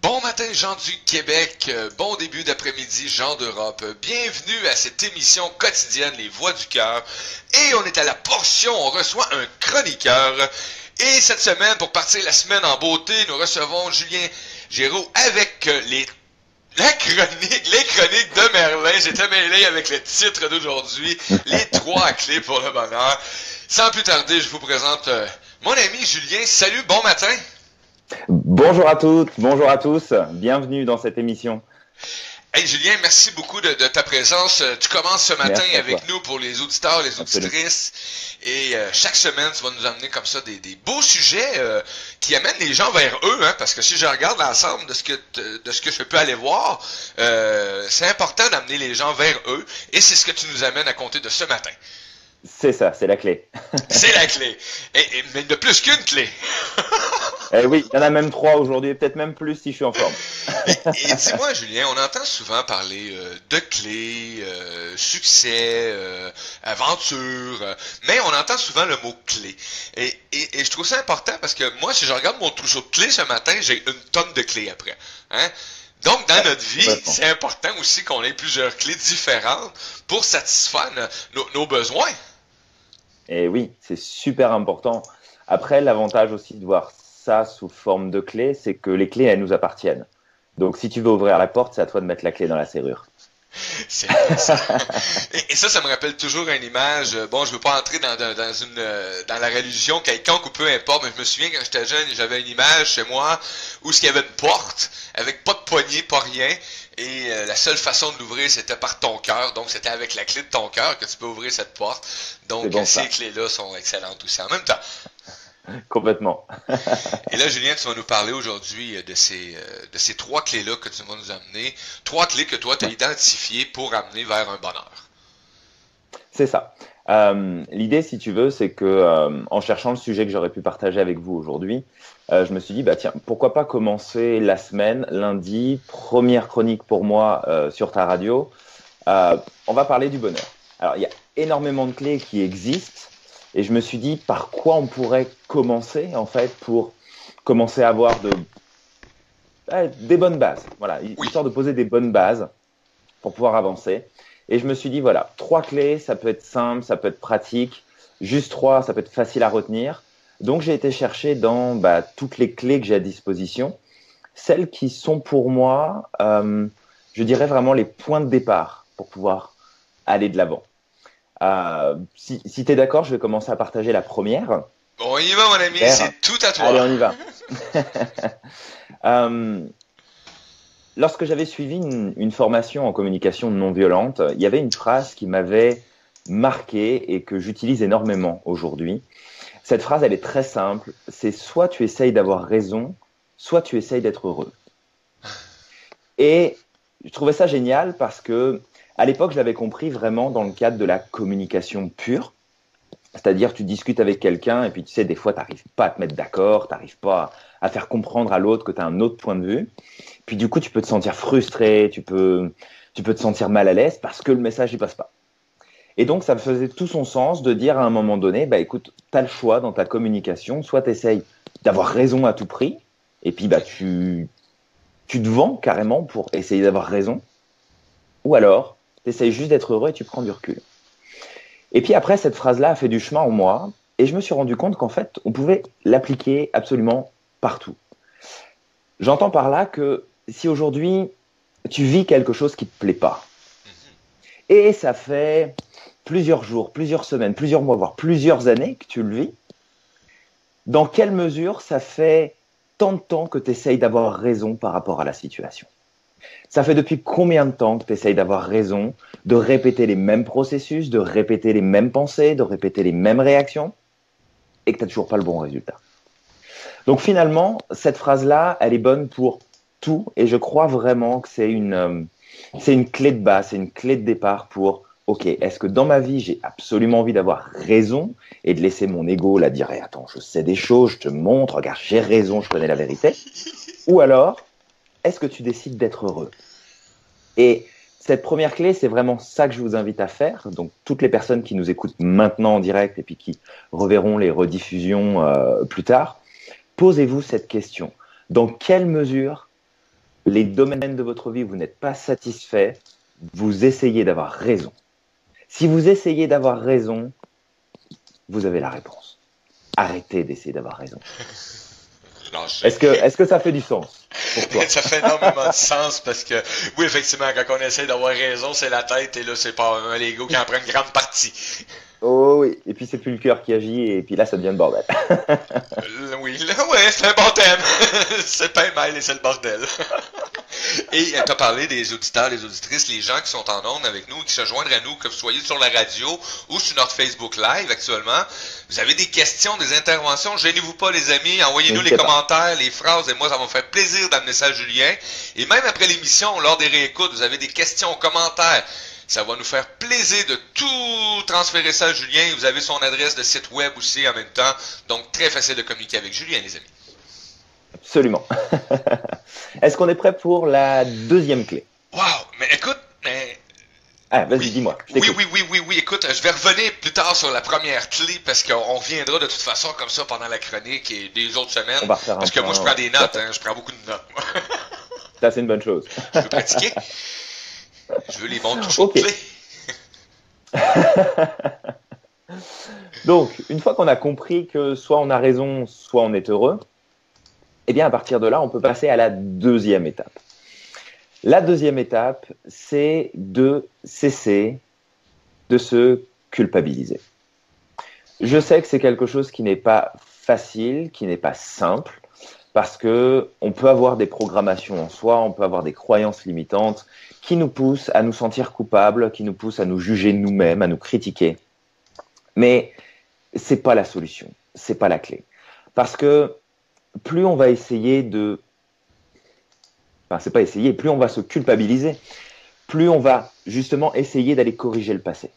Bon matin, gens du Québec. Euh, bon début d'après-midi, gens d'Europe. Bienvenue à cette émission quotidienne Les Voix du Cœur. Et on est à la portion, on reçoit un chroniqueur. Et cette semaine, pour partir la semaine en beauté, nous recevons Julien Géraud avec euh, les la chronique, les chroniques de Merlin. J'étais mêlé avec le titre d'aujourd'hui, les trois clés pour le bonheur. Sans plus tarder, je vous présente euh, mon ami Julien. Salut, bon matin. Bonjour à toutes, bonjour à tous, bienvenue dans cette émission. Hey Julien, merci beaucoup de, ta présence. Euh, tu commences ce matin avec nous pour les auditeurs, les auditrices. Et euh, chaque semaine, tu vas nous amener comme ça des, beaux sujets euh, qui amènent les gens vers eux. Hein, parce que si je regarde l'ensemble de ce que de ce que je peux aller voir, c'est important d'amener les gens vers eux. Et c'est ce que tu nous amènes à compter de ce matin. C'est ça, c'est la clé. c'est la clé. Et, mais de plus qu'une clé. eh oui, il y en a même trois aujourd'hui, peut-être même plus si je suis en forme. et, dis-moi, Julien, on entend souvent parler euh, de clés, euh, succès, euh, aventure, mais on entend souvent le mot clé. Et, et, je trouve ça important parce que moi, si je regarde mon trousseau de clés ce matin, j'ai une tonne de clés après. Hein? Donc, dans notre vie, c'est important aussi qu'on ait plusieurs clés différentes pour satisfaire nos besoins. Et oui, c'est super important. Après, l'avantage aussi de voir ça sous forme de clé, c'est que les clés, elles nous appartiennent. Donc, si tu veux ouvrir la porte, c'est à toi de mettre la clé dans la serrure. C'est ça. Et, ça, ça me rappelle toujours une image. Euh, bon, je veux pas entrer dans, dans, une euh, dans la religion quelconque ou peu importe, mais je me souviens quand j'étais jeune, j'avais une image chez moi où il y avait une porte avec pas de poignée, pas rien, et euh, la seule façon de l'ouvrir, c'était par ton cœur. Donc, c'était avec la clé de ton cœur que tu peux ouvrir cette porte. Donc, ces clés-là sont excellentes aussi en même temps. Complètement. et là, Julien, tu vas nous parler aujourd'hui euh, de ces, euh, de ces trois clés-là que tu vas nous amener. Trois clés que toi, tu as identifiées pour amener vers un bonheur. C'est ça. Euh, L'idée, si tu veux, c'est que euh, en cherchant le sujet que j'aurais pu partager avec vous aujourd'hui, euh, je me suis dit, bah tiens, pourquoi pas commencer la semaine, lundi, première chronique pour moi sur ta radio. on va parler du bonheur. Alors, il y a énormément de clés qui existent. Et je me suis dit, par quoi on pourrait commencer, en fait, pour commencer à avoir de, des bonnes bases. Voilà, histoire de poser des bonnes bases pour pouvoir avancer. Et je me suis dit, voilà, trois clés, ça peut être simple, ça peut être pratique. Juste trois, ça peut être facile à retenir. Donc, j'ai été chercher dans bah, toutes les clés que j'ai à disposition, celles qui sont pour moi, euh, je dirais vraiment les points de départ pour pouvoir aller de l'avant. Euh, si si tu es d'accord, je vais commencer à partager la première. Bon, on y va, mon ami, c'est tout à toi. Allez, on y va. euh, lorsque j'avais suivi une, une, formation en communication non violente, il y avait une phrase qui m'avait marqué et que j'utilise énormément aujourd'hui. Cette phrase, elle est très simple. C'est soit tu essayes d'avoir raison, soit tu essayes d'être heureux. Et je trouvais ça génial parce que à l'époque, je l'avais compris vraiment dans le cadre de la communication pure. C'est-à-dire, tu discutes avec quelqu'un et puis tu sais, des fois, tu n'arrives pas à te mettre d'accord, tu n'arrives pas à faire comprendre à l'autre que tu as un autre point de vue. Puis du coup, tu peux te sentir frustré, tu peux, tu peux te sentir mal à l'aise parce que le message ne passe pas. Et donc, ça me faisait tout son sens de dire à un moment donné, bah écoute, tu as le choix dans ta communication, soit tu essayes d'avoir raison à tout prix, et puis bah tu, tu te vends carrément pour essayer d'avoir raison, ou alors tu essayes juste d'être heureux et tu prends du recul. Et puis après, cette phrase-là a fait du chemin en moi, et je me suis rendu compte qu'en fait, on pouvait l'appliquer absolument partout. J'entends par là que si aujourd'hui tu vis quelque chose qui te plaît pas, et ça fait plusieurs jours, plusieurs semaines, plusieurs mois, voire plusieurs années que tu le vis, dans quelle mesure ça fait tant de temps que tu essayes d'avoir raison par rapport à la situation? Ça fait depuis combien de temps que tu essayes d'avoir raison, de répéter les mêmes processus, de répéter les mêmes pensées, de répéter les mêmes réactions, et que tu n'as toujours pas le bon résultat? Donc finalement, cette phrase-là, elle est bonne pour tout, et je crois vraiment que c'est une, euh, c'est une clé de base, c'est une clé de départ pour, ok, est-ce que dans ma vie, j'ai absolument envie d'avoir raison et de laisser mon ego la dire, attends, je sais des choses, je te montre, regarde, j'ai raison, je connais la vérité, ou alors, est-ce que tu décides d'être heureux? Et cette première clé, c'est vraiment ça que je vous invite à faire. Donc, toutes les personnes qui nous écoutent maintenant en direct et puis qui reverront les rediffusions euh, plus tard, posez-vous cette question. Dans quelle mesure les domaines de votre vie où vous n'êtes pas satisfait, vous essayez d'avoir raison? Si vous essayez d'avoir raison, vous avez la réponse. Arrêtez d'essayer d'avoir raison. Est-ce que, est que ça fait du sens pour toi? Ça fait énormément de sens parce que, oui, effectivement, quand on essaie d'avoir raison, c'est la tête et là, c'est pas un Lego qui en prend une grande partie. Oh oui, et puis c'est plus le cœur qui agit, et puis là ça devient le bordel. Oui, là, ouais, c'est un bon thème. c'est pas mal et c'est le bordel. et tu as parlé des auditeurs, des auditrices, les gens qui sont en ondes avec nous, qui se joignent à nous, que vous soyez sur la radio ou sur notre Facebook Live actuellement. Vous avez des questions, des interventions, gênez-vous pas les amis, envoyez-nous les commentaires, les phrases, et moi ça va me faire plaisir d'amener ça à Julien. Et même après l'émission, lors des réécoutes, vous avez des questions, commentaires ça va nous faire plaisir de tout transférer ça à Julien. Vous avez son adresse de site web aussi en même temps. Donc, très facile de communiquer avec Julien, les amis. Absolument. Est-ce qu'on est prêt pour la deuxième clé? Wow! Mais écoute, mais... Ah, vas-y, dis-moi. Oui, oui, oui, oui, oui. Écoute, je vais revenir plus tard sur la première clé parce qu'on reviendra de toute façon comme ça pendant la chronique et des autres semaines. parce que moi, je prends des notes. Hein, je prends beaucoup de notes. ça, c'est une bonne chose. je veux pratiquer. Je veux les bons touches Donc, une fois qu'on a compris que soit on a raison, soit on est heureux, eh bien, à partir de là, on peut passer à la deuxième étape. La deuxième étape, c'est de cesser de se culpabiliser. Je sais que c'est quelque chose qui n'est pas facile, qui n'est pas simple, parce que on peut avoir des programmations en soi, on peut avoir des croyances limitantes qui nous poussent à nous sentir coupables, qui nous poussent à nous juger nous-mêmes, à nous critiquer. Mais c'est pas la solution, c'est pas la clé, parce que plus on va essayer de, enfin c'est pas essayer, plus on va se culpabiliser, plus on va justement essayer d'aller corriger le passé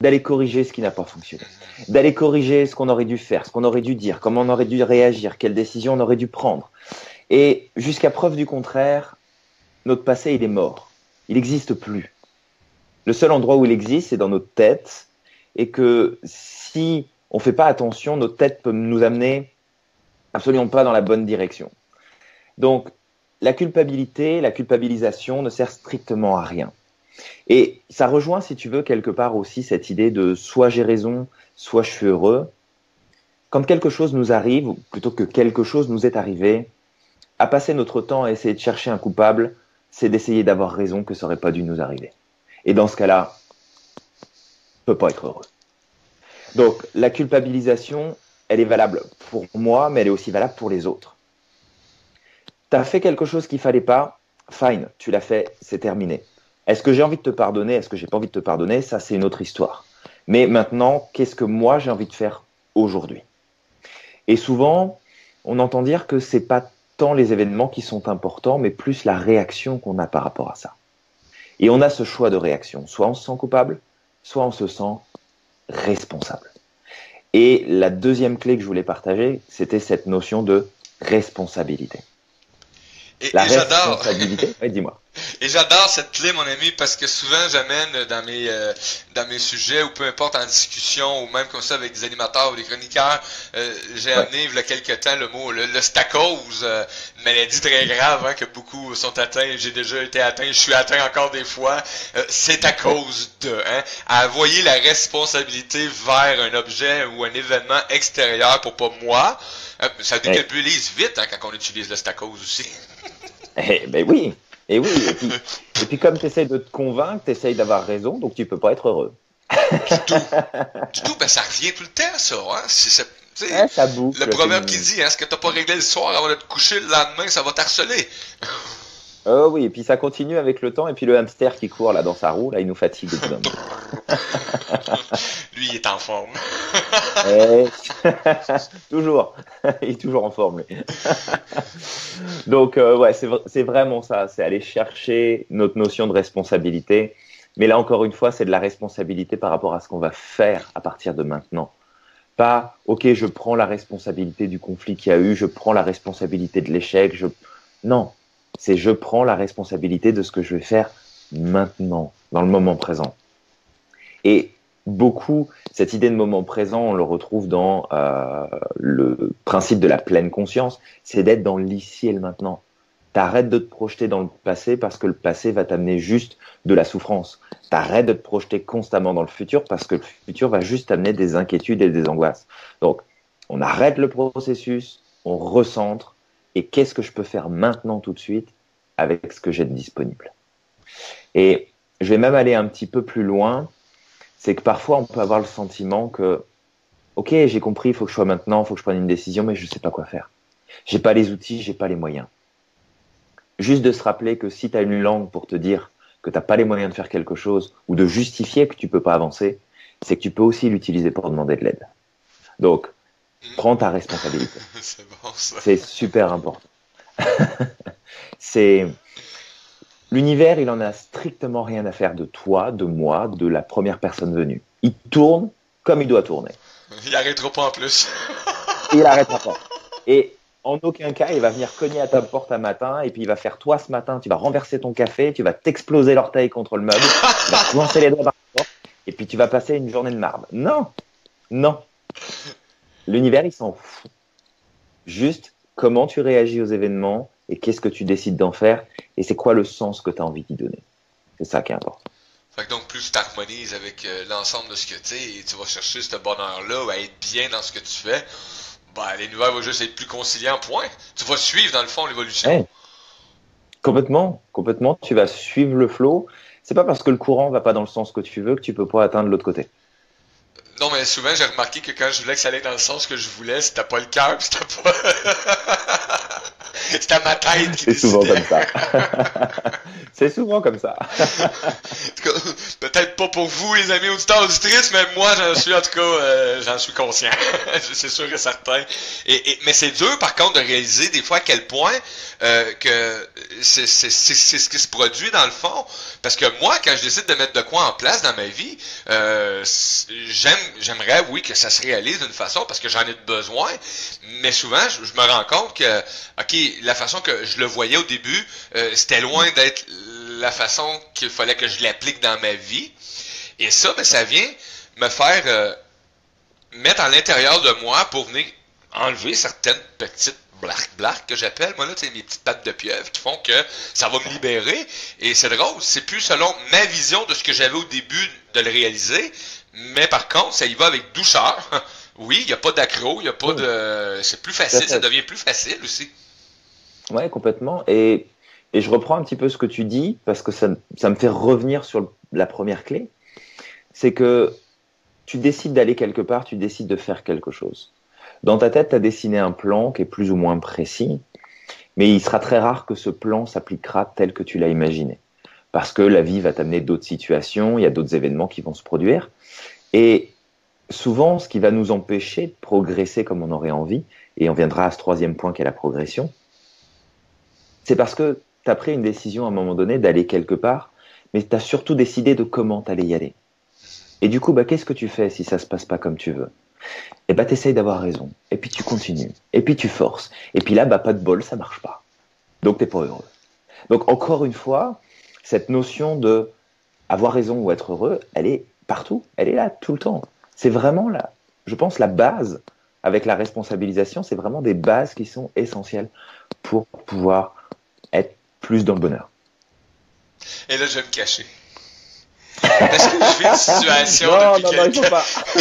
d'aller corriger ce qui n'a pas fonctionné, d'aller corriger ce qu'on aurait dû faire, ce qu'on aurait dû dire, comment on aurait dû réagir, quelle décision on aurait dû prendre. Et jusqu'à preuve du contraire, notre passé, il est mort. Il n'existe plus. Le seul endroit où il existe, c'est dans notre tête, et que si on ne fait pas attention, notre tête peut nous amener absolument pas dans la bonne direction. Donc, la culpabilité, la culpabilisation ne sert strictement à rien. Et ça rejoint, si tu veux, quelque part aussi cette idée de soit j'ai raison, soit je suis heureux. Quand quelque chose nous arrive, ou plutôt que quelque chose nous est arrivé, à passer notre temps à essayer de chercher un coupable, c'est d'essayer d'avoir raison que ça n'aurait pas dû nous arriver. Et dans ce cas-là, on peut pas être heureux. Donc la culpabilisation, elle est valable pour moi, mais elle est aussi valable pour les autres. Tu as fait quelque chose qu'il fallait pas, fine, tu l'as fait, c'est terminé. Est-ce que j'ai envie de te pardonner? Est-ce que j'ai pas envie de te pardonner? Ça, c'est une autre histoire. Mais maintenant, qu'est-ce que moi j'ai envie de faire aujourd'hui? Et souvent, on entend dire que c'est pas tant les événements qui sont importants, mais plus la réaction qu'on a par rapport à ça. Et on a ce choix de réaction. Soit on se sent coupable, soit on se sent responsable. Et la deuxième clé que je voulais partager, c'était cette notion de responsabilité. Et, la j'adore. dis-moi. Et j'adore cette clé, mon ami, parce que souvent j'amène dans mes euh, dans mes sujets ou peu importe en discussion ou même comme ça avec des animateurs ou des chroniqueurs, euh, j'ai amené il y a quelques temps le mot le, le stacose, euh, une maladie très grave hein, que beaucoup sont atteints. J'ai déjà été atteint, je suis atteint encore des fois. c'est à cause de, hein, à envoyer la responsabilité vers un objet ou un événement extérieur pour pas moi. ça déculpabilise vite hein, quand on utilise le stacose aussi. Eh ben oui, et oui, et puis, comme tu essayes de te convaincre, tu essayes d'avoir raison, donc tu peux pas être heureux. Du tout. Du tout, ben ça revient tout le temps, ça. Hein? C'est, ça boucle, le proverbe qui dit, hein, ce que t'as pas réglé le soir avant de te coucher, le lendemain, ça va t'harceler. Oh oui, et puis ça continue avec le temps, et puis le hamster qui court là dans sa roue, là, il nous fatigue. lui, il est en forme. Eh, toujours, il est toujours en forme. Donc euh, ouais, c'est vraiment ça, c'est aller chercher notre notion de responsabilité. Mais là encore une fois, c'est de la responsabilité par rapport à ce qu'on va faire à partir de maintenant. Pas, ok, je prends la responsabilité du conflit qu'il y a eu, je prends la responsabilité de l'échec. Je... Non, c'est je prends la responsabilité de ce que je vais faire maintenant, dans le moment présent. Et beaucoup, cette idée de moment présent, on le retrouve dans euh, le principe de la pleine conscience, c'est d'être dans l'ici et le maintenant. T'arrêtes de te projeter dans le passé parce que le passé va t'amener juste de la souffrance. T'arrêtes de te projeter constamment dans le futur parce que le futur va juste t'amener des inquiétudes et des angoisses. Donc, on arrête le processus, on recentre, et qu'est-ce que je peux faire maintenant tout de suite avec ce que j'ai de disponible? Et je vais même aller un petit peu plus loin, c'est que parfois on peut avoir le sentiment que, ok, j'ai compris, il faut que je sois maintenant, il faut que je prenne une décision, mais je ne sais pas quoi faire. J'ai pas les outils, j'ai pas les moyens. Juste de se rappeler que si tu as une langue pour te dire que tu n'as pas les moyens de faire quelque chose ou de justifier que tu peux pas avancer, c'est que tu peux aussi l'utiliser pour demander de l'aide. Donc, prends ta responsabilité. c'est super important. c'est l'univers, il en a strictement rien à faire de toi, de moi, de la première personne venue. Il tourne comme il doit tourner. Il arrêtera pas en plus. il arrêtera pas. Et en aucun cas, il va venir cogner à ta porte un matin et puis il va faire toi ce matin, tu vas renverser ton café, tu vas t'exploser l'orteil contre le meuble, tu vas lancer les doigts par la porte et puis tu vas passer une journée de marde. Non, non. L'univers, il s'en fout. Juste comment tu réagis aux événements et qu'est-ce que tu décides d'en faire et c'est quoi le sens que tu as envie d'y donner? C'est ça qui est important. Fait que donc, plus tu t'harmonises avec euh, l'ensemble de ce que tu es et tu vas chercher ce bonheur-là à être bien dans ce que tu fais, bah, l'univers va juste être plus conciliant, point. Tu vas suivre, dans le fond, l'évolution. Complètement, complètement. Tu vas suivre le flot. C'est pas parce que le courant va pas dans le sens que tu veux que tu peux pas atteindre l'autre côté. Non, mais souvent, j'ai remarqué que quand je voulais que ça allait dans le sens que je voulais, c'était pas le cœur, c'était pas... C'était ma tête qui C'est souvent comme ça. c'est souvent comme ça. Peut-être pas pour vous, les amis auditeurs auditrices, mais moi, j'en suis en tout cas, euh, j'en suis conscient. c'est sûr et certain. Et, mais c'est dur, par contre, de réaliser des fois à quel point euh, que c'est ce qui se produit dans le fond. Parce que moi, quand je décide de mettre de quoi en place dans ma vie, euh, j'aime, j'aimerais, oui, que ça se réalise d'une façon parce que j'en ai besoin. Mais souvent, je, je me rends compte que, ok, la façon que je le voyais au début, euh, c'était loin d'être la façon qu'il fallait que je l'applique dans ma vie. Et ça, ben, ça vient me faire euh, mettre à l'intérieur de moi pour venir enlever certaines petites black black que j'appelle. Moi là c'est mes petites pattes de pieuvre qui font que ça va me libérer. Et c'est drôle c'est plus selon ma vision de ce que j'avais au début de le réaliser mais par contre ça y va avec douceur. Oui il n'y a pas d'accro il y a pas de c'est plus facile ça devient plus facile aussi Ouais, complètement. Et, et je reprends un petit peu ce que tu dis parce que ça, ça me fait revenir sur la première clé. C'est que tu décides d'aller quelque part, tu décides de faire quelque chose. Dans ta tête, tu as dessiné un plan qui est plus ou moins précis, mais il sera très rare que ce plan s'appliquera tel que tu l'as imaginé. Parce que la vie va t'amener d'autres situations, il y a d'autres événements qui vont se produire. Et souvent, ce qui va nous empêcher de progresser comme on aurait envie, et on viendra à ce troisième point qui est la progression, c'est parce que tu as pris une décision à un moment donné d'aller quelque part, mais tu as surtout décidé de comment tu allais y aller. Et du coup, bah, qu'est-ce que tu fais si ça se passe pas comme tu veux? Eh bah, essayes d'avoir raison. Et puis tu continues. Et puis tu forces. Et puis là, bah, pas de bol, ça marche pas. Donc t'es pas heureux. Donc encore une fois, cette notion de avoir raison ou être heureux, elle est partout. Elle est là tout le temps. C'est vraiment là, je pense, la base avec la responsabilisation, c'est vraiment des bases qui sont essentielles pour pouvoir plus dans le bonheur. Et là, je vais me cacher. Parce que je vis une situation depuis non, quelques... non, pas.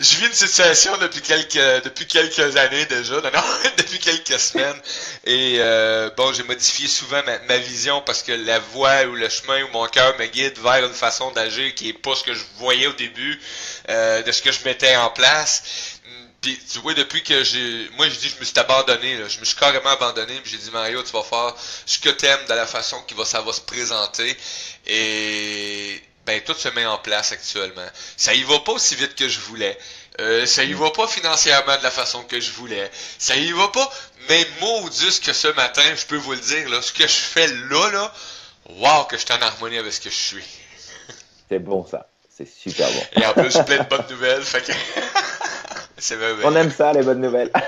je vis une situation depuis quelques depuis quelques années déjà, non, non depuis quelques semaines. Et euh, bon, j'ai modifié souvent ma, ma, vision parce que la voie ou le chemin où mon cœur me guide vers une façon d'agir qui est pas ce que je voyais au début euh, de ce que je mettais en place. Puis tu vois, depuis que j'ai. Moi je dis je me suis abandonné, là. je me suis carrément abandonné, puis j'ai dit Mario, tu vas faire ce que t'aimes de la façon qui va, ça va se présenter. Et ben tout se met en place actuellement. Ça y va pas aussi vite que je voulais. Euh, ça y va pas financièrement de la façon que je voulais. Ça y va pas, mais maudit que ce matin, je peux vous le dire, là, ce que je fais là, là, wow, que je suis en harmonie avec ce que je suis. C'est bon ça. C'est super bon. Et en plus, plein de bonnes nouvelles. Fait que... On aime ça, les bonnes nouvelles.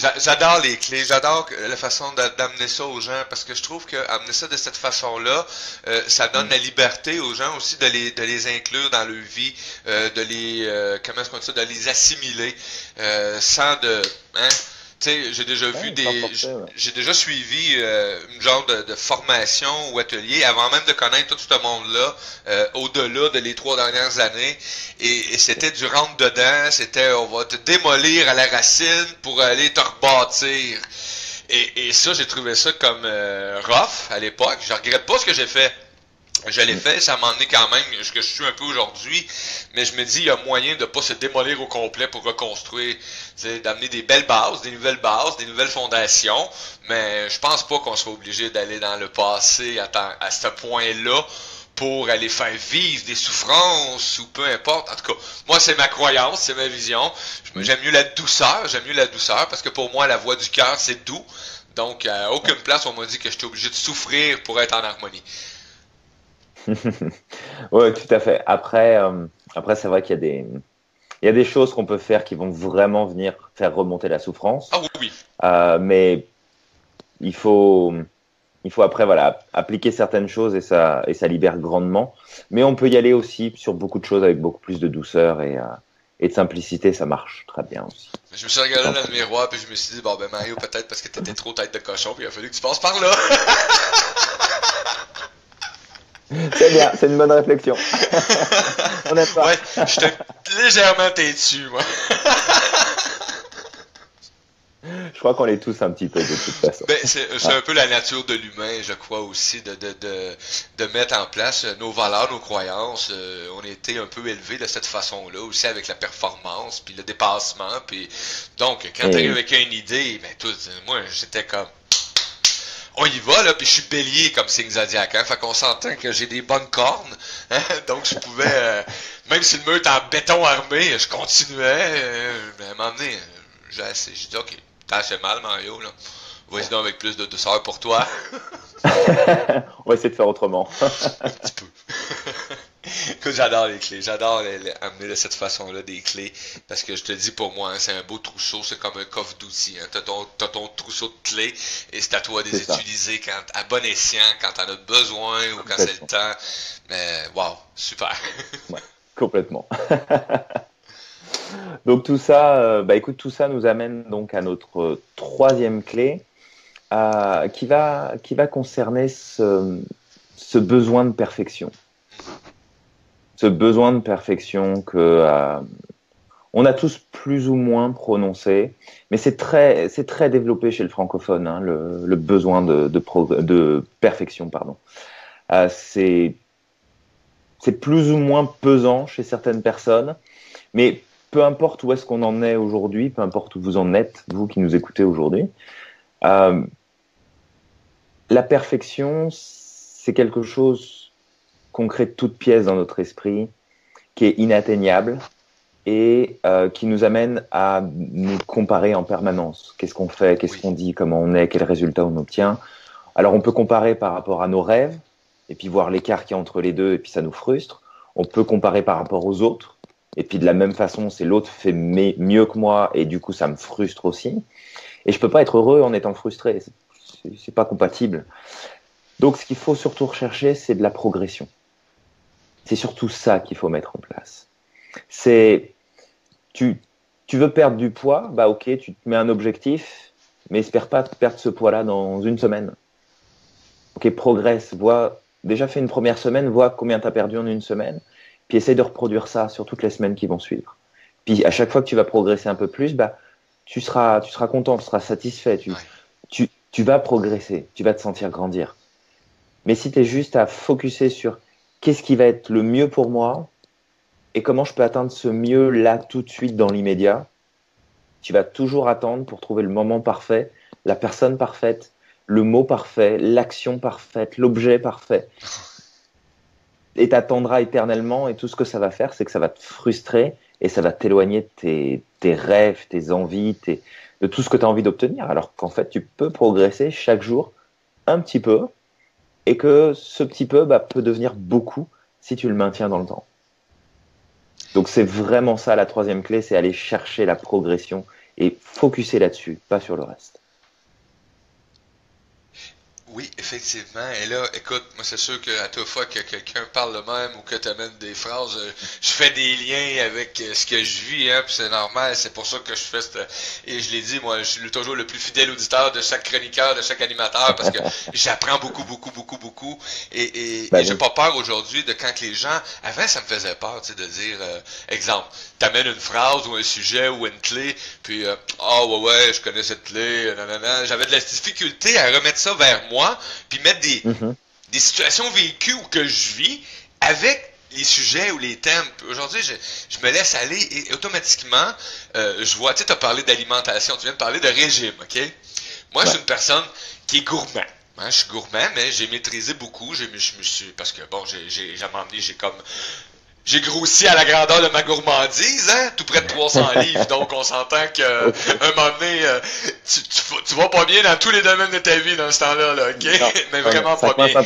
J'adore les clés, j'adore la façon d'amener ça aux gens parce que je trouve que amener ça de cette façon-là, euh, ça donne mm. la liberté aux gens aussi de les, de les inclure dans leur vie, euh, de les euh, comment est-ce qu'on dit ça, de les assimiler sans de hein, j'ai déjà vu des, j'ai déjà suivi euh, une genre de, formation ou atelier avant même de connaître tout ce monde-là, euh, au-delà de les trois dernières années. Et, c'était du rentre dedans, c'était on va te démolir à la racine pour aller te rebâtir. Et, et ça, j'ai trouvé ça comme euh, rough à l'époque. Je regrette pas ce que j'ai fait. Je l'ai fait, ça m'a emmené quand même ce que je suis un peu aujourd'hui, mais je me dis il y a moyen de pas se démolir au complet pour reconstruire, d'amener des belles bases, des nouvelles bases, des nouvelles fondations, mais je pense pas qu'on soit obligé d'aller dans le passé à, à ce point-là pour aller faire vivre des souffrances ou peu importe. En tout cas, moi c'est ma croyance, c'est ma vision. J'aime mieux la douceur, j'aime mieux la douceur parce que pour moi la voix du cœur c'est doux. Donc à aucune place on m'a dit que j'étais obligé de souffrir pour être en harmonie. oui, tout à fait. Après, euh, après c'est vrai qu'il y a des, il y a des choses qu'on peut faire qui vont vraiment venir faire remonter la souffrance. Ah oui, oui. Euh, mais il faut, il faut après voilà appliquer certaines choses et ça, et ça libère grandement. Mais on peut y aller aussi sur beaucoup de choses avec beaucoup plus de douceur et, euh, et de simplicité, ça marche très bien aussi. Je me suis regardé dans le miroir puis je me suis dit bon ben Mario peut-être parce que t'étais trop tête de cochon puis il a fallu que tu passes par là. C'est bien, c'est une bonne réflexion. On pas. Ouais, légèrement têtu, moi. je crois qu'on est tous un petit peu de toute façon. Ben, c'est un peu la nature de l'humain, je crois aussi, de, de, de, de, mettre en place nos valeurs, nos croyances. Euh, on a été un peu élevés de cette façon-là, aussi avec la performance, puis le dépassement. Puis donc, quand tu arrives avec une idée, ben, tout, moi, j'étais comme on y va, là, puis je suis bélier comme signe zodiac, hein, fait qu'on s'entend que j'ai des bonnes cornes, hein, donc je pouvais, euh, même si le mur était en béton armé, je continuais, euh, à un moment donné, euh, j'ai dit, ok, t'as assez mal, Mario, là, vas-y donc avec plus de douceur pour toi. on va essayer de faire autrement. Un petit peu. j'adore les clés. J'adore amener de cette façon-là des clés. Parce que je te dis pour moi, hein, c'est un beau trousseau, c'est comme un coffre d'outils. Hein. T'as ton, ton trousseau de clés et c'est à toi de les utiliser quand, à bon escient, quand t'en as besoin ou quand c'est le temps. Mais waouh, super. ouais, complètement. donc tout ça, euh, bah écoute, tout ça nous amène donc à notre troisième clé. Euh, qui, va, qui va concerner ce, ce besoin de perfection ce besoin de perfection que euh, on a tous plus ou moins prononcé, mais c'est très, c'est très développé chez le francophone, hein, le, besoin de, perfection, pardon. Euh, c'est, c'est plus ou moins pesant chez certaines personnes, mais peu importe où est-ce qu'on en est aujourd'hui, peu importe où vous en êtes, vous qui nous écoutez aujourd'hui, euh, la perfection, c'est quelque chose qu'on crée de toutes pièces dans notre esprit, qui est inatteignable et euh, qui nous amène à nous comparer en permanence. Qu'est-ce qu'on fait, qu'est-ce qu'on dit, comment on est, quels résultats on obtient? Alors on peut comparer par rapport à nos rêves et puis voir l'écart qu'il y a entre les deux et puis ça nous frustre. On peut comparer par rapport aux autres et puis de la même façon, c'est l'autre fait mieux que moi et du coup ça me frustre aussi. Et je peux pas être heureux en étant frustré. C'est pas compatible. Donc ce qu'il faut surtout rechercher, c'est de la progression. C'est surtout ça qu'il faut mettre en place. C'est tu, tu veux perdre du poids, bah ok, tu te mets un objectif, mais espère pas perdre ce poids-là dans une semaine. Ok, progresse, vois, déjà fais une première semaine, vois combien tu as perdu en une semaine, puis essaye de reproduire ça sur toutes les semaines qui vont suivre. Puis à chaque fois que tu vas progresser un peu plus, bah tu seras, tu seras content, tu seras satisfait, tu, tu, tu vas progresser, tu vas te sentir grandir. Mais si tu es juste à focuser sur qu'est-ce qui va être le mieux pour moi et comment je peux atteindre ce mieux là tout de suite dans l'immédiat. Tu vas toujours attendre pour trouver le moment parfait, la personne parfaite, le mot parfait, l'action parfaite, l'objet parfait. Et t'attendras éternellement et tout ce que ça va faire, c'est que ça va te frustrer et ça va t'éloigner de tes, rêves, tes envies, de tout ce que tu as envie d'obtenir. Alors qu'en fait, tu peux progresser chaque jour un petit peu et que ce petit peu bah, peut devenir beaucoup si tu le maintiens dans le temps. Donc c'est vraiment ça la troisième clé, c'est aller chercher la progression et focuser là-dessus, pas sur le reste. Oui, effectivement. Et là, écoute, moi c'est sûr que à toute fois que quelqu'un parle le même ou que tu amènes des phrases, euh, je fais des liens avec euh, ce que je vis, hein, puis c'est normal, c'est pour ça que je fais cette... Et je l'ai dit, moi, je suis toujours le plus fidèle auditeur de chaque chroniqueur, de chaque animateur, parce que j'apprends beaucoup, beaucoup, beaucoup, beaucoup. Et, et, ben j'ai pas peur aujourd'hui de quand les gens... Avant, ça me faisait peur, tu sais, de dire, euh, exemple, t'amènes une phrase ou un sujet ou une clé, puis, ah oh, ouais, ouais, je connais cette clé, nanana. J'avais de la difficulté à remettre ça vers moi, puis mettre des, mhm. des situations vécues ou que je vis avec les sujets ou les thèmes. Aujourd'hui, je, je, me laisse aller et automatiquement, euh, je vois, tu sais, tu as parlé d'alimentation, tu viens de parler de régime, OK? Moi, je suis une personne qui est gourmand. Hein, je suis gourmand, mais j'ai maîtrisé beaucoup. Je me suis, parce que bon, j'ai, j'ai, j'ai comme j'ai grossi à la grandeur de ma gourmandise, hein, tout près de 300 livres. Donc, on s'entend qu'à un moment donné, euh, tu, tu, vas pas bien dans tous les domaines de ta vie dans ce temps-là, là, ok? Mais vraiment pas bien.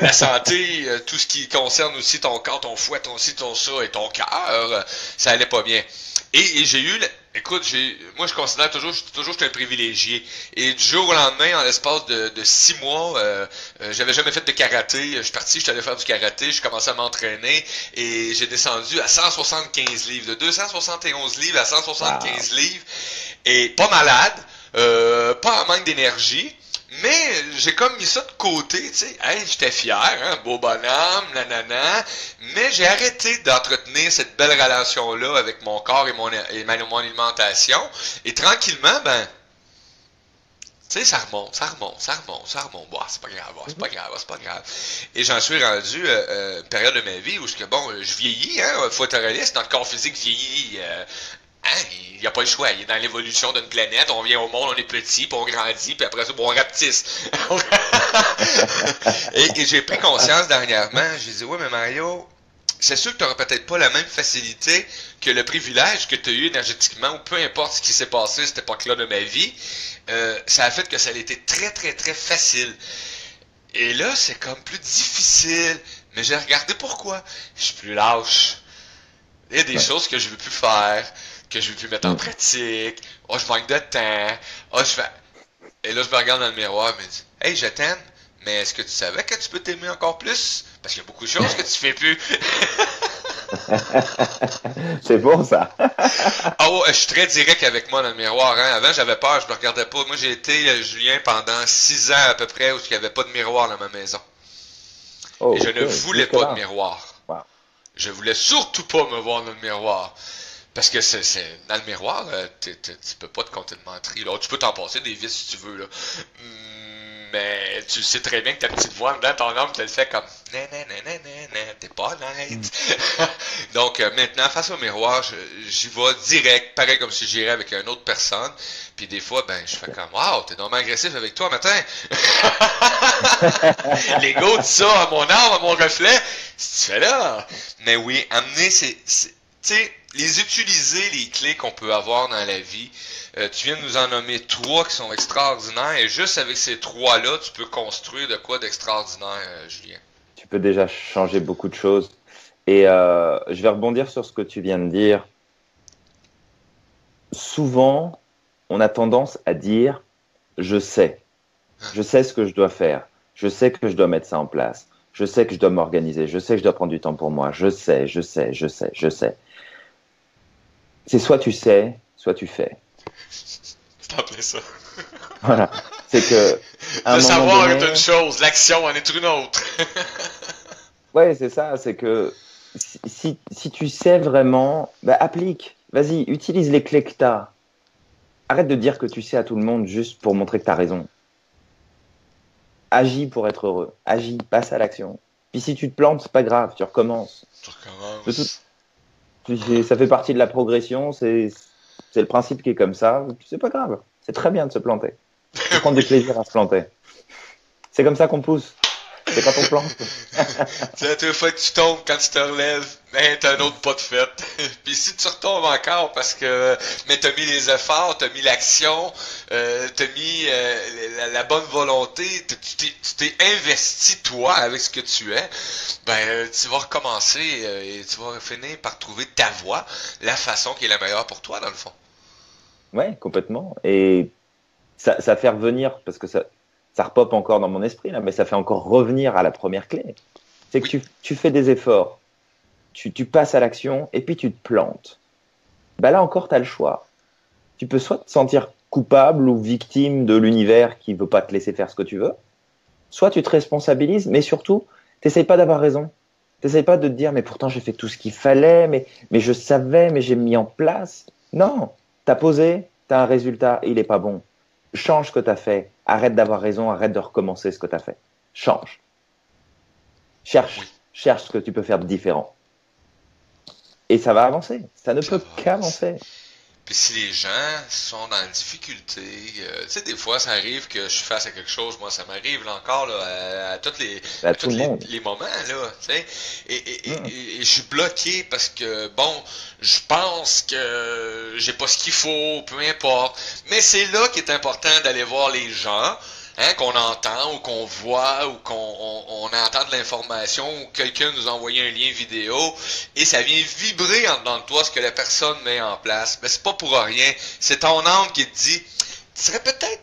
La, santé, euh, tout ce qui concerne aussi ton corps, ton foie, ton ci, ton ça et ton cœur, euh, ça allait pas bien. Et, j'ai eu, écoute, j'ai, moi je considère toujours, toujours j'étais un privilégié. Et du jour au lendemain, en l'espace de, de six mois, euh, euh, j'avais jamais fait de karaté. Je suis parti, je suis allé faire du karaté, j'ai commencé à m'entraîner et j'ai descendu à 175 livres, de 271 livres à 175 livres. Et pas malade, euh, pas en manque d'énergie. Mais j'ai comme mis ça de côté, tu sais. Hey, j'étais fier, hein, beau bonhomme, nanana. Mais j'ai arrêté d'entretenir cette belle relation-là avec mon corps et mon, et mon alimentation. Et tranquillement, ben, tu sais, ça remonte, ça remonte, ça remonte, ça remonte. Bon, c'est pas grave, c'est pas grave, c'est pas grave. Et j'en suis rendu euh, euh, période de ma vie où bon, je vieillis, hein, faut être réaliste, notre corps physique vieillit euh, Hein? Il n'y a pas le choix. Il est dans l'évolution d'une planète. On vient au monde, on est petit, puis on grandit, puis après ça, bon, on rapetisse. et, j'ai pris conscience dernièrement. J'ai dit, oui, mais Mario, c'est sûr que tu n'auras peut-être pas la même facilité que le privilège que tu as eu énergétiquement, ou peu importe ce qui s'est passé à cette époque-là de ma vie. Euh, ça a fait que ça a été très, très, très facile. Et là, c'est comme plus difficile. Mais j'ai regardé pourquoi. Je suis plus lâche. Il y a des choses que je veux plus faire que je veux plus mettre en pratique. Oh, je manque de temps. Oh, je fais. Et là, je me regarde dans le miroir et me dis Hey, je t'aime, mais est-ce que tu savais que tu peux t'aimer encore plus? Parce qu'il y a beaucoup de choses que tu fais plus. c'est bon ça. oh, je suis très direct avec moi dans le miroir. Hein. Avant, j'avais peur, je me regardais pas. Moi, j'ai été euh, Julien pendant six ans à peu près où il n'y avait pas de miroir dans ma maison. Oh, et je ne voulais pas de miroir. Je voulais surtout pas me voir dans le miroir. Parce que c'est dans le miroir, euh, tu peux pas te compter de menterie. Là. Tu peux t'en passer des vis si tu veux. Là. Mais tu sais très bien que ta petite voix dans ton âme te le fait comme nan t'es pas honnête. Mm. Donc euh, maintenant, face au miroir, j'y vais direct, pareil comme si j'irais avec une autre personne. Puis des fois, ben, je fais comme Waouh, t'es normalement agressif avec toi matin. L'ego dit ça à mon âme, à mon reflet. Si tu fais là. Mais oui, amener c'est. Tu sais, les utiliser, les clés qu'on peut avoir dans la vie. Euh, tu viens de nous en nommer trois qui sont extraordinaires et juste avec ces trois-là, tu peux construire de quoi d'extraordinaire, euh, Julien. Tu peux déjà changer beaucoup de choses. Et euh, je vais rebondir sur ce que tu viens de dire. Souvent, on a tendance à dire je sais. Je sais ce que je dois faire. Je sais que je dois mettre ça en place. Je sais que je dois m'organiser. Je sais que je dois prendre du temps pour moi. Je sais, je sais, je sais, je sais c'est soit tu sais, soit tu fais. C'est ça. voilà. C'est que. Le savoir est une chose, l'action en est une autre. ouais, c'est ça. C'est que si, si, tu sais vraiment, bah, applique. Vas-y, utilise les clés que tu as. Arrête de dire que tu sais à tout le monde juste pour montrer que tu as raison. Agis pour être heureux. Agis, passe à l'action. Puis si tu te plantes, c'est pas grave, tu recommences. Tu recommences ça fait partie de la progression, c'est le principe qui est comme ça. C'est pas grave, c'est très bien de se planter. Faut prendre du plaisir à se planter. C'est comme ça qu'on pousse. C'est quand on plante. c'est la fois que tu tombes, quand tu te relèves, ben, t'as un autre pas de fête. Puis si tu retombes encore parce que, mais t'as mis les efforts, t'as mis l'action, euh, t'as mis euh, la, bonne volonté, tu t'es investi toi avec ce que tu es, ben, tu vas recommencer euh, et tu vas finir par trouver ta voie, la façon qui est la meilleure pour toi, dans le fond. Ouais, complètement. Et ça, ça fait revenir, parce que ça, ça repop encore dans mon esprit, là, mais ça fait encore revenir à la première clé. C'est que tu, tu, fais des efforts, tu, tu passes à l'action et puis tu te plantes. Bah là encore, tu as le choix. Tu peux soit te sentir coupable ou victime de l'univers qui veut pas te laisser faire ce que tu veux, soit tu te responsabilises, mais surtout, t'essayes pas d'avoir raison. T'essayes pas de te dire, mais pourtant j'ai fait tout ce qu'il fallait, mais, mais je savais, mais j'ai mis en place. Non, t'as posé, t'as un résultat, il est pas bon. Change ce que t'as fait. Arrête d'avoir raison, arrête de recommencer ce que t'as fait. Change. Cherche, cherche ce que tu peux faire de différent. Et ça va avancer. Ça ne peut qu'avancer. Puis si les gens sont dans une difficulté, euh, tu sais, des fois, ça arrive que je suis face à quelque chose. Moi, ça m'arrive là encore là, à, tous les, les, moments, là, tu sais. Et, hmm. et, et, je suis bloqué parce que, bon, je pense que j'ai pas ce qu'il faut, peu importe. Mais c'est là qu'il est important d'aller voir les gens Hein, qu'on entend ou qu'on voit ou qu'on on, entend de l'information ou quelqu'un nous a envoyé un lien vidéo et ça vient vibrer en dedans de toi ce que la personne met en place. Mais c'est pas pour rien. C'est ton âme qui te dit, tu serais peut-être,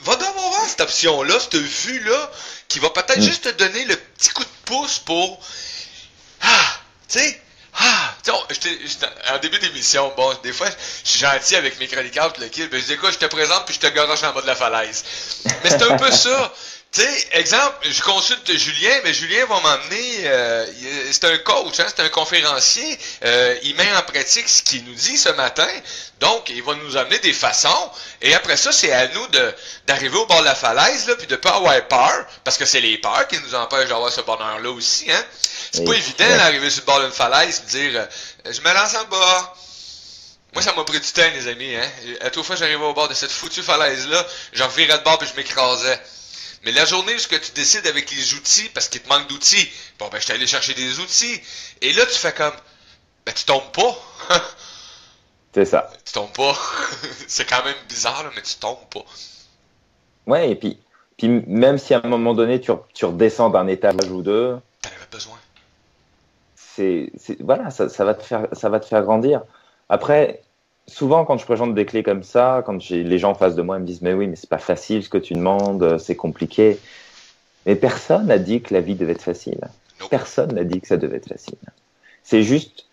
va devoir voir cette option-là, cette vue-là, qui va peut-être mm. juste te donner le petit coup de pouce pour, ah, tu sais, ah, en début d'émission, bon, des fois, je suis gentil avec mes chroniqueurs, le kid, ben, je dis, quoi, je te présente, puis je te garoche en bas de la falaise. Mais c'est un peu ça. Tu sais, exemple, je consulte Julien, mais Julien va m'emmener, euh, c'est un coach, hein, c'est un conférencier, euh, il met en pratique ce qu'il nous dit ce matin, donc il va nous amener des façons, et après ça, c'est à nous de d'arriver au bord de la falaise, là, puis de pas avoir peur, parce que c'est les peurs qui nous empêchent d'avoir ce bonheur-là aussi, hein. C'est pas évident d'arriver sur le bord d'une falaise et dire, euh, je me lance en bas, moi, ça m'a pris du temps, les amis. Hein? À toute fois j'arrivais au bord de cette foutue falaise-là, j'en virais de bord puis je m'écrasais. Mais la journée où tu décides avec les outils, parce qu'il te manque d'outils, bon ben je t'ai allé chercher des outils. Et là, tu fais comme ben tu tombes pas. C'est ça. Tu tombes pas. c'est quand même bizarre, là, mais tu tombes pas. Ouais, et puis, puis même si à un moment donné tu, tu redescends d'un étage ou deux. T'en avais besoin. C'est, voilà, ça, ça, va te faire, ça va te faire grandir. Après, souvent, quand je présente des clés comme ça, quand les gens en face de moi, ils me disent Mais oui, mais c'est pas facile ce que tu demandes, c'est compliqué. Mais personne n'a dit que la vie devait être facile. Personne n'a dit que ça devait être facile. C'est juste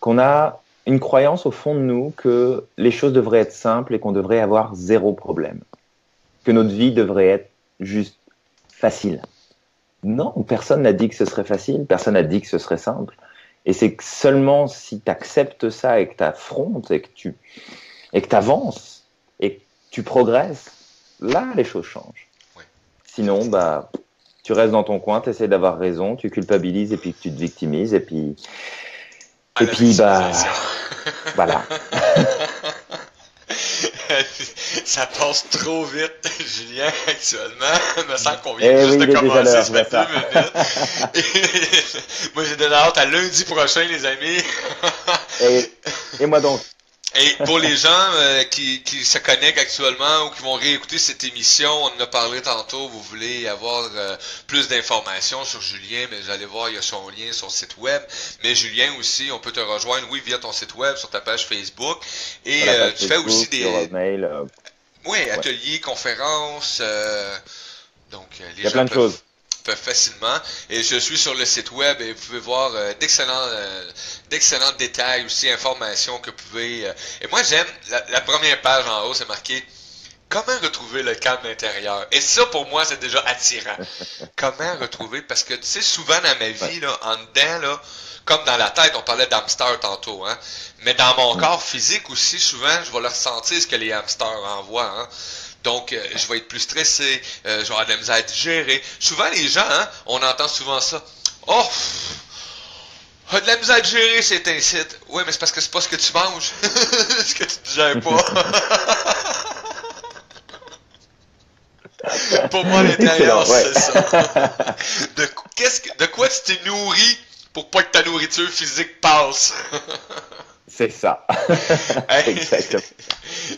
qu'on a une croyance au fond de nous que les choses devraient être simples et qu'on devrait avoir zéro problème. Que notre vie devrait être juste facile. Non, personne n'a dit que ce serait facile, personne n'a dit que ce serait simple. Et c'est seulement si tu acceptes ça et que tu affrontes et que tu et que avances et que tu progresses, là les choses changent. Sinon, bah, tu restes dans ton coin, tu essaies d'avoir raison, tu culpabilises et puis tu te victimises et puis et puis bah voilà. ça passe trop vite, Julien, actuellement. Il me semble qu'on vient eh juste de commencer, ça fait deux minutes. moi, j'ai donné hâte à lundi prochain, les amis. et moi donc. Et pour les gens euh, qui, qui, se connectent actuellement ou qui vont réécouter cette émission, on en a parlé tantôt, vous voulez avoir euh, plus d'informations sur Julien, mais vous allez voir, il y a son lien sur le site web. Mais Julien aussi, on peut te rejoindre, oui, via ton site web, sur ta page Facebook. Et euh, tu fais aussi des... Mail, oui, ateliers, conférences. donc, les il y a plein de choses facilement. Et je suis sur le site web et vous pouvez voir euh, d'excellents euh, d'excellents détails aussi, informations que vous pouvez. Euh, et moi j'aime la, première page en haut, c'est marqué Comment retrouver le calme intérieur? Et ça, pour moi, c'est déjà attirant. Comment retrouver? Parce que, tu sais, souvent dans ma vie, là, en dedans, là, comme dans la tête, on parlait d'hamster tantôt, hein. Mais dans mon corps physique aussi, souvent, je vais le ressentir ce que les hamsters envoient, hein. Donc, euh, je vais être plus stressé, euh, je vais avoir de la misère à digérer. Souvent, les gens, hein, on entend souvent ça. Oh, de la misère à digérer, c'est un site. Oui, mais c'est parce que c'est pas ce que tu manges. ce que tu digères pas? pour moi, l'intérieur, c'est ça. De, que, de quoi tu t'es nourri pour pas que ta nourriture physique passe? c'est ça. Exactement.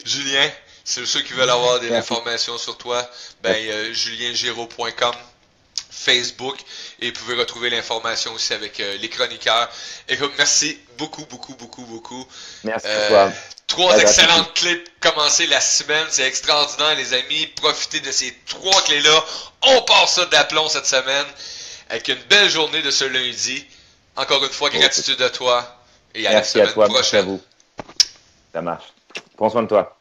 Julien, c'est ceux qui veulent avoir des informations sur toi, ben euh, juliengiraud.com, Facebook, et vous pouvez retrouver l'information aussi avec euh, les chroniqueurs. Écoute, merci beaucoup, beaucoup, beaucoup, beaucoup. Merci euh, Trois excellentes clés pour commencer la semaine. C'est extraordinaire, les amis. Profitez de ces trois clés-là. On part ça d'aplomb cette semaine avec une belle journée de ce lundi. Encore une fois, gratitude à toi et à Merci la semaine à toi, prochaine. Merci à vous. Ça marche. Prends soin de toi.